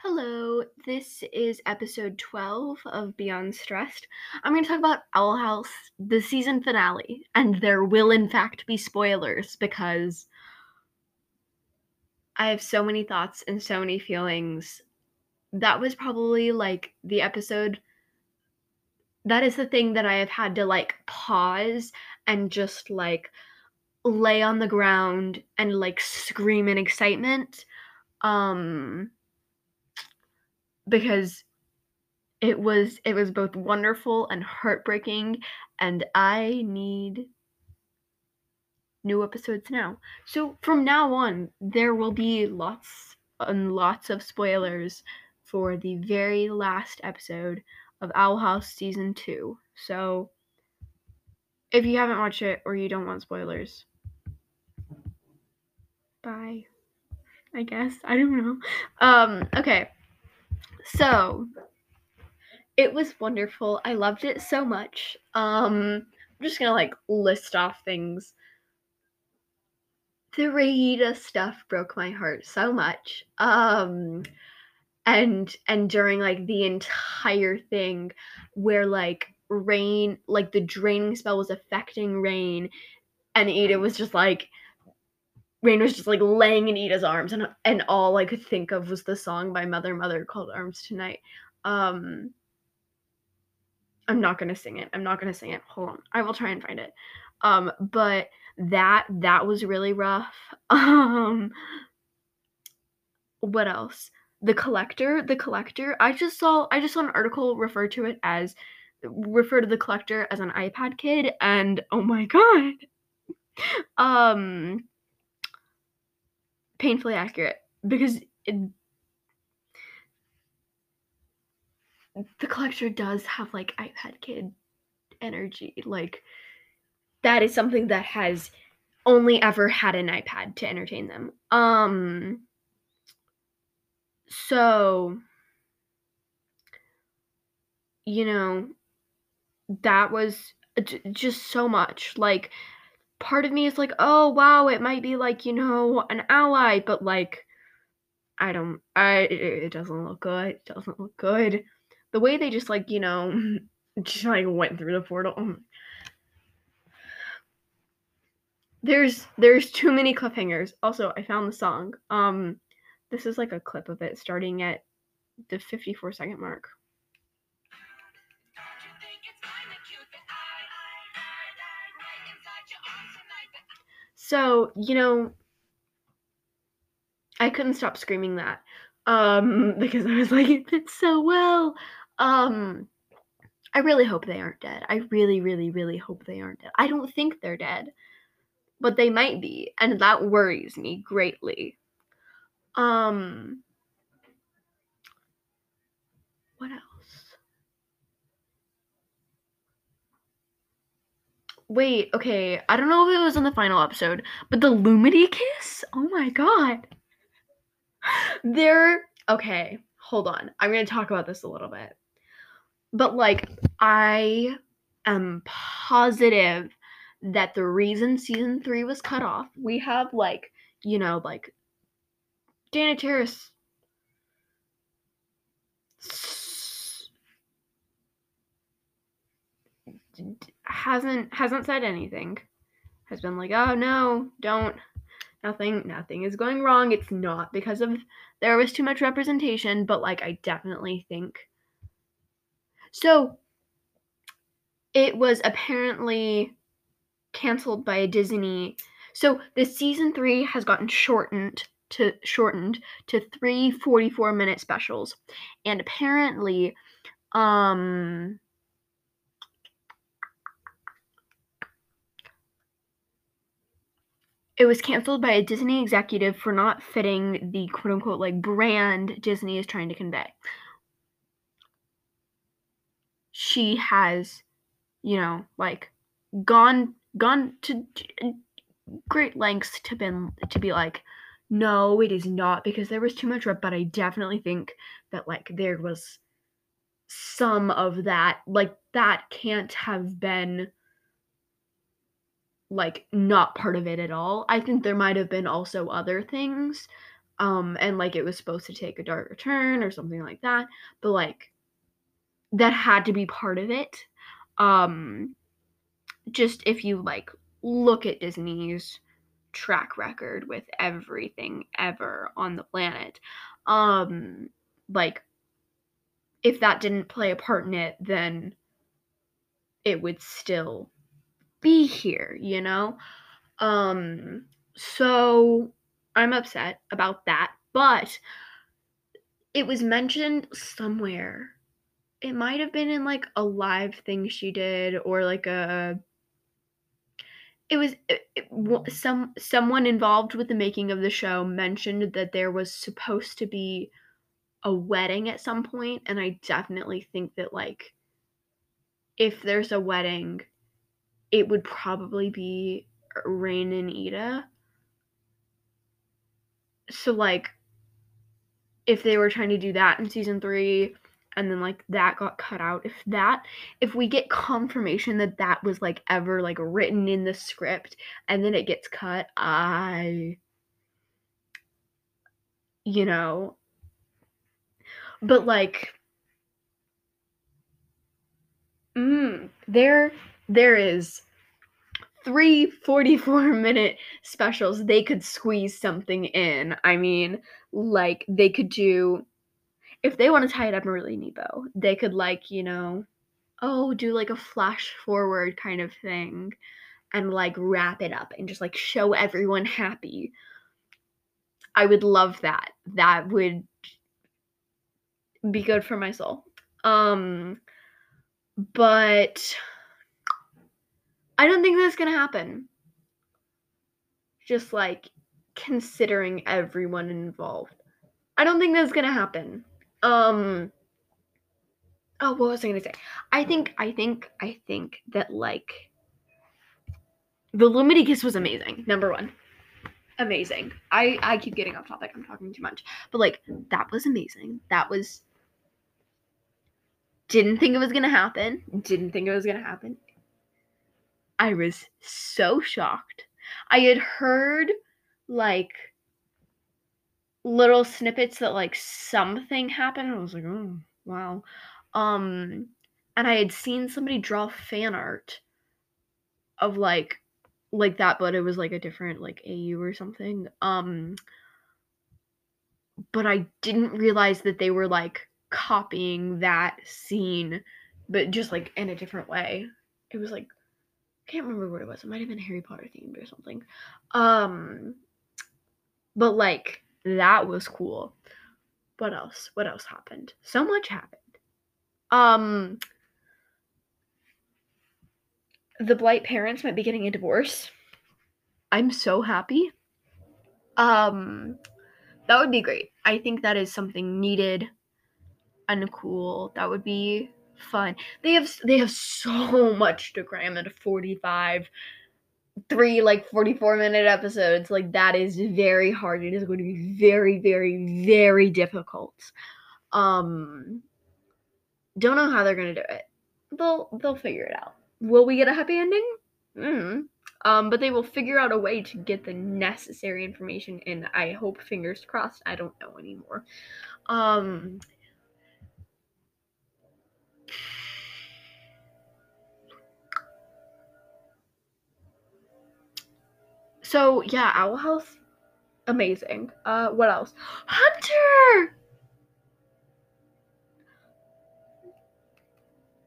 Hello, this is episode 12 of Beyond Stressed. I'm going to talk about Owl House, the season finale, and there will in fact be spoilers because I have so many thoughts and so many feelings. That was probably like the episode. That is the thing that I have had to like pause and just like lay on the ground and like scream in excitement. Um, because it was it was both wonderful and heartbreaking and I need new episodes now. So from now on there will be lots and lots of spoilers for the very last episode of Owl House season 2. So if you haven't watched it or you don't want spoilers, bye. I guess. I don't know. Um okay. So, it was wonderful. I loved it so much. Um, I'm just gonna like list off things. The Raeda stuff broke my heart so much. Um, and and during like the entire thing, where like Raine, like the draining spell was affecting Raine, and Eda was just like Raine was just like laying in Eda's arms, and and all I could think of was the song by Mother Mother called Arms Tonite. Um, I'm not gonna sing it. I'm not gonna sing it. Hold on, I will try and find it. Um, but that that was really rough. Um, what else? The collector, the collector. I just saw I just saw an article refer to it as refer to the collector as an iPad kid, and oh my god. Um painfully accurate because it, the collector does have like iPad kid energy. Like that is something that has only ever had an iPad to entertain them. Um so you know that was just so much like part of me is like, oh wow, it might be like, you know, an ally, but like I don't I it doesn't look good. It doesn't look good. The way they just like, you know, just like went through the portal. Oh there's there's too many cliffhangers. Also, I found the song. Um this is like a clip of it starting at the 54 second mark. So, you know, I couldn't stop screaming that. Um, because I was like, it fits so well. Um, I really hope they aren't dead. I really, really, really hope they aren't dead. I don't think they're dead, but they might be, and that worries me greatly. Um, what else? Wait, okay. I don't know if it was in the final episode, but the Lumity kiss? Oh my god. There okay, hold on. I'm going to talk about this a little bit. But like I am positive that the reason season 3 was cut off, we have like, you know, like Dana Terrace hasn't hasn't said anything. Has been like, "Oh no, don't nothing nothing is going wrong. It's not because of there was too much representation, but like I definitely think so it was apparently canceled by Disney. So the season 3 has gotten shortened to shortened to 3 44 minute specials and apparently um it was canceled by a Disney executive for not fitting the quote unquote like brand Disney is trying to convey. She has, you know, like gone gone to great lengths to been to be like no it is not because there was too much rep but i definitely think that like there was some of that like that can't have been like not part of it at all. I think there might have been also other things. Um, and like it was supposed to take a darker turn or something like that. But like that had to be part of it. Um, just if you like look at Disney's track record with everything ever on the planet, um, like if that didn't play a part in it, then it would still be here, you know? Um, so I'm upset about that, but it was mentioned somewhere. It might have been in like a live thing she did or like a it was it, it, some someone involved with the making of the show mentioned that there was supposed to be a wedding at some point and I definitely think that like if there's a wedding it would probably be Raine and Eda. So like if they were trying to do that in season 3 and then like that got cut out if that if we get confirmation that that was like ever like written in the script and then it gets cut i you know but like mm, there there is three 44 minute specials they could squeeze something in. I mean like they could do if they want to tie it up in really neat they could like you know oh do like a flash forward kind of thing and like wrap it up and just like show everyone happy. I would love that. That would be good for my soul. Um but I don't think that's gonna happen. Just like considering everyone involved. I don't think that's gonna happen. Um Oh, what was I gonna say? I think I think I think that like the Lumity Kiss was amazing. Number one. Amazing. I I keep getting off topic. I'm talking too much. But like that was amazing. That was didn't think it was gonna happen. Didn't think it was gonna happen. I was so shocked. I had heard like little snippets that like something happened. I was like, oh wow. Um and I had seen somebody draw fan art of like like that, but it was like a different like AU or something. Um but I didn't realize that they were like copying that scene, but just like in a different way. It was like can't remember what it was. It might have been Harry Potter themed or something. Um but like that was cool. What else? What else happened? So much happened. Um the Blight parents might be getting a divorce. I'm so happy. Um that would be great. I think that is something needed and cool. That would be fun. They have they have so much to cram into 45 three like 44 minute episodes. Like that is very hard. It is going to be very very very difficult. Um don't know how they're going to do it. They'll they'll figure it out. Will we get a happy ending? Mm. Um, but they will figure out a way to get the necessary information and I hope fingers crossed. I don't know anymore. Um So yeah, Owl House, amazing. Uh, what else? Hunter.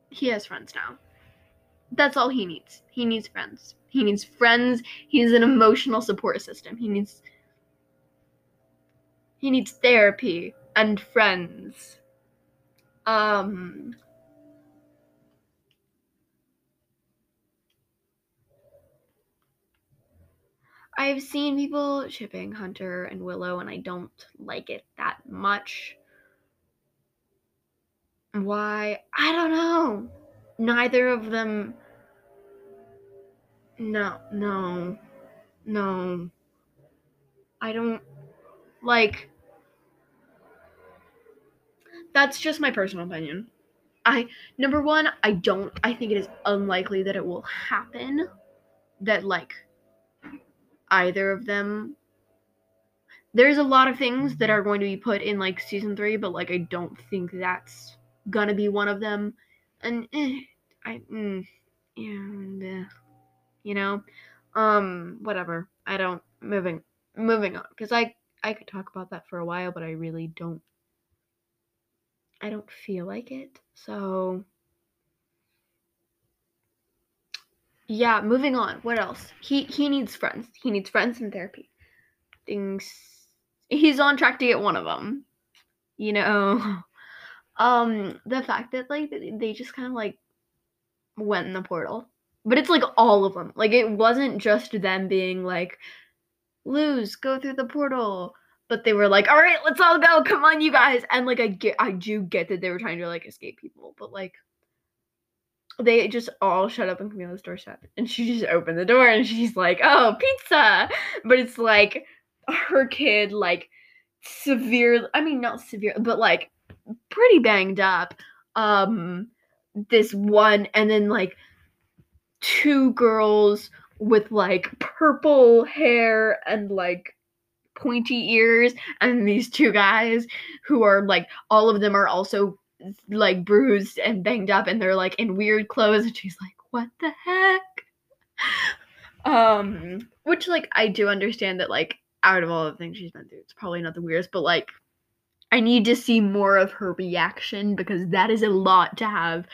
He has friends now. That's all he needs. He needs friends. He needs friends. He needs an emotional support system. He needs. He needs therapy and friends. Um. I've seen people shipping Hunter and Willow, and I don't like it that much. Why? I don't know. Neither of them. No, no, no. I don't like. That's just my personal opinion. I number one, I don't. I think it is unlikely that it will happen. That like either of them there's a lot of things that are going to be put in like season three, but like I don't think that's gonna be one of them. And eh, I, mm, yeah, you know, um, whatever. I don't moving moving on because I I could talk about that for a while, but I really don't. I don't feel like it. So yeah, moving on. What else? He he needs friends. He needs friends and therapy. Things. He's on track to get one of them. You know. Um, the fact that like they just kind of like went in the portal, but it's like all of them. Like it wasn't just them being like, lose, go through the portal." But they were like, "All right, let's all go. Come on, you guys." And like I get, I do get that they were trying to like escape people, but like they just all shut up on Camila's doorstep. And she just opened the door and she's like, oh, pizza. But it's like her kid, like, severe, I mean, not severe, but like pretty banged up. Um, this one, and then like two girls with like purple hair and like pointy ears, and these two guys who are like, all of them are also like bruised and banged up and they're like in weird clothes and she's like what the heck? Um which like i do understand that like out of all the things she's been through it's probably not the weirdest but like i need to see more of her reaction because that is a lot to have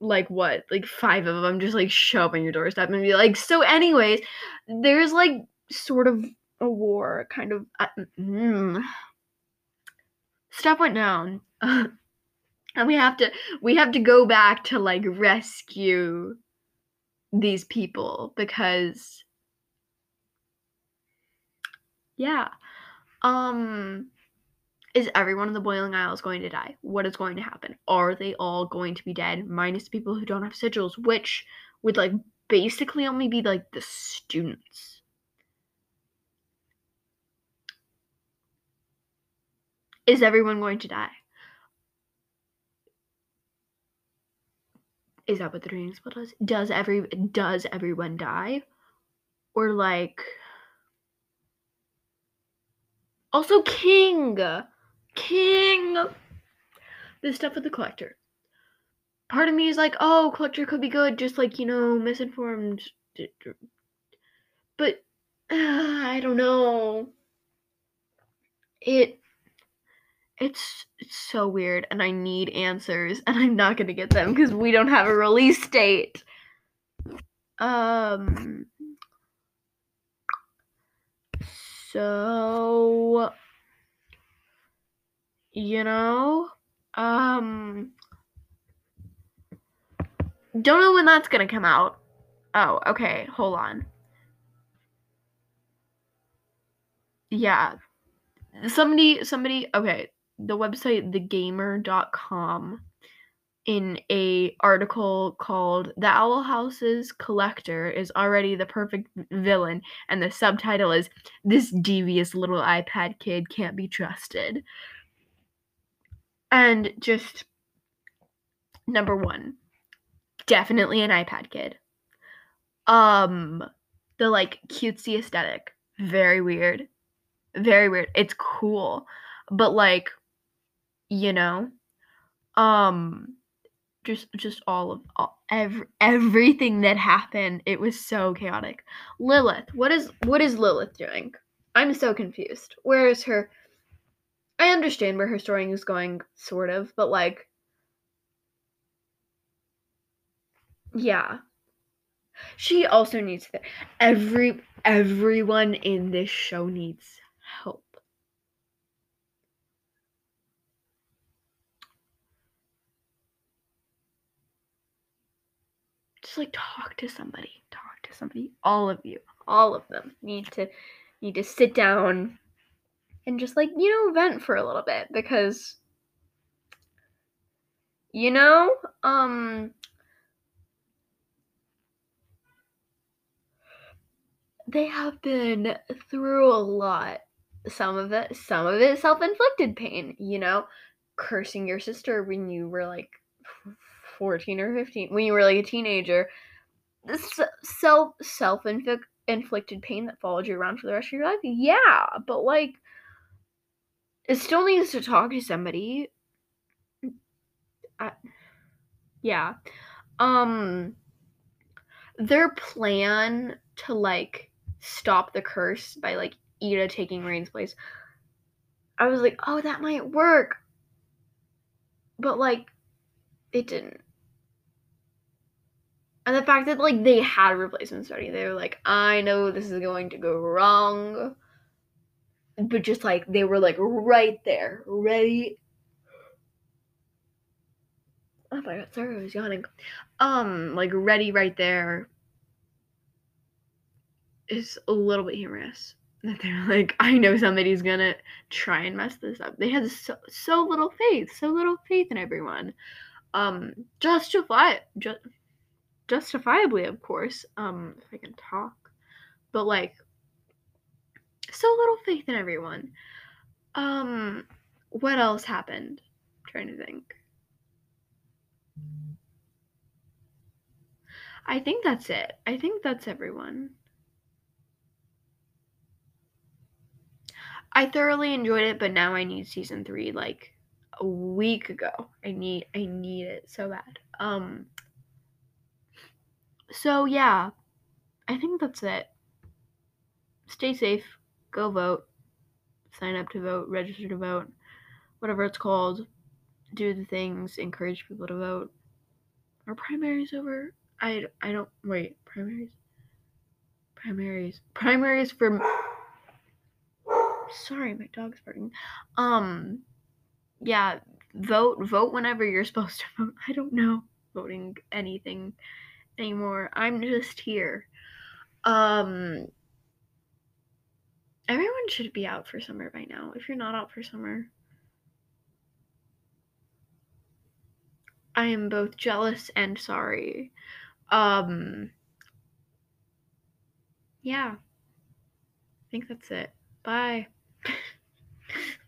like what like five of them just like show up on your doorstep and be like so anyways there's like sort of a war kind of uh, mm, stuff went down and we have to we have to go back to like rescue these people because yeah. Um is everyone in the boiling isles going to die? What is going to happen? Are they all going to be dead minus people who don't have sigils which would like basically only be like the students. Is everyone going to die is that what the draining spell does? Does every does everyone die? Or like also King. King. The stuff with the collector. Part of me is like, oh, collector could be good, just like, you know, misinformed. But uh, I don't know. It it's it's so weird and I need answers and I'm not going to get them cuz we don't have a release date. Um so you know, um don't know when that's going to come out. Oh, okay, hold on. Yeah. Somebody somebody okay, the website thegamer.com in a article called The Owl House's Collector is already the perfect villain and the subtitle is This devious little iPad kid can't be trusted. And just number 1, definitely an iPad kid. Um the like cutesy aesthetic, very weird. Very weird. It's cool. But like you know? Um just just all of all, every, everything that happened it was so chaotic. Lilith what is what is lilith doing? I'm so confused. Where is her i understand where her story is going sort of but like yeah. She also needs th- every everyone in this show needs help just like talk to somebody talk to somebody all of you all of them. Need to need to sit down and just like you know vent for a little bit because you know um they have been through a lot. Some of it some of it self-inflicted pain you know cursing your sister when you were like 14 or 15 when you were like a teenager this self self inflicted pain that followed you around for the rest of your life yeah but like it still needs to talk to somebody. I, yeah. Um their plan to like stop the curse by like Eda taking Raine's place. I was like, "Oh, that might work." But like it didn't. And the fact that like they had a replacement study, they were like, I know this is going to go wrong. But just like they were like right there, ready. Oh my god, sorry, I was yawning. Um, like ready right there is a little bit humorous. That they're like, I know somebody's gonna try and mess this up. They had so so little faith, so little faith in everyone. Um, justify just justifiably, of course, um, if I can talk, but like, so little faith in everyone. Um, what else happened? I'm trying to think. I think that's it. I think that's everyone. I thoroughly enjoyed it, but now I need season three like a week ago. I need I need it so bad. Um so yeah, I think that's it. Stay safe. Go vote. Sign up to vote. Register to vote. Whatever it's called. Do the things. Encourage people to vote. Are primaries over? I, I don't. Wait. Primaries? Primaries. Primaries for. Sorry, my dog's barking. Um. Yeah. Vote. Vote whenever you're supposed to vote. I don't know voting anything anymore. I'm just here. Um everyone should be out for summer by now. If you're not out for summer, I am both jealous and sorry. Um yeah. I think that's it. Bye.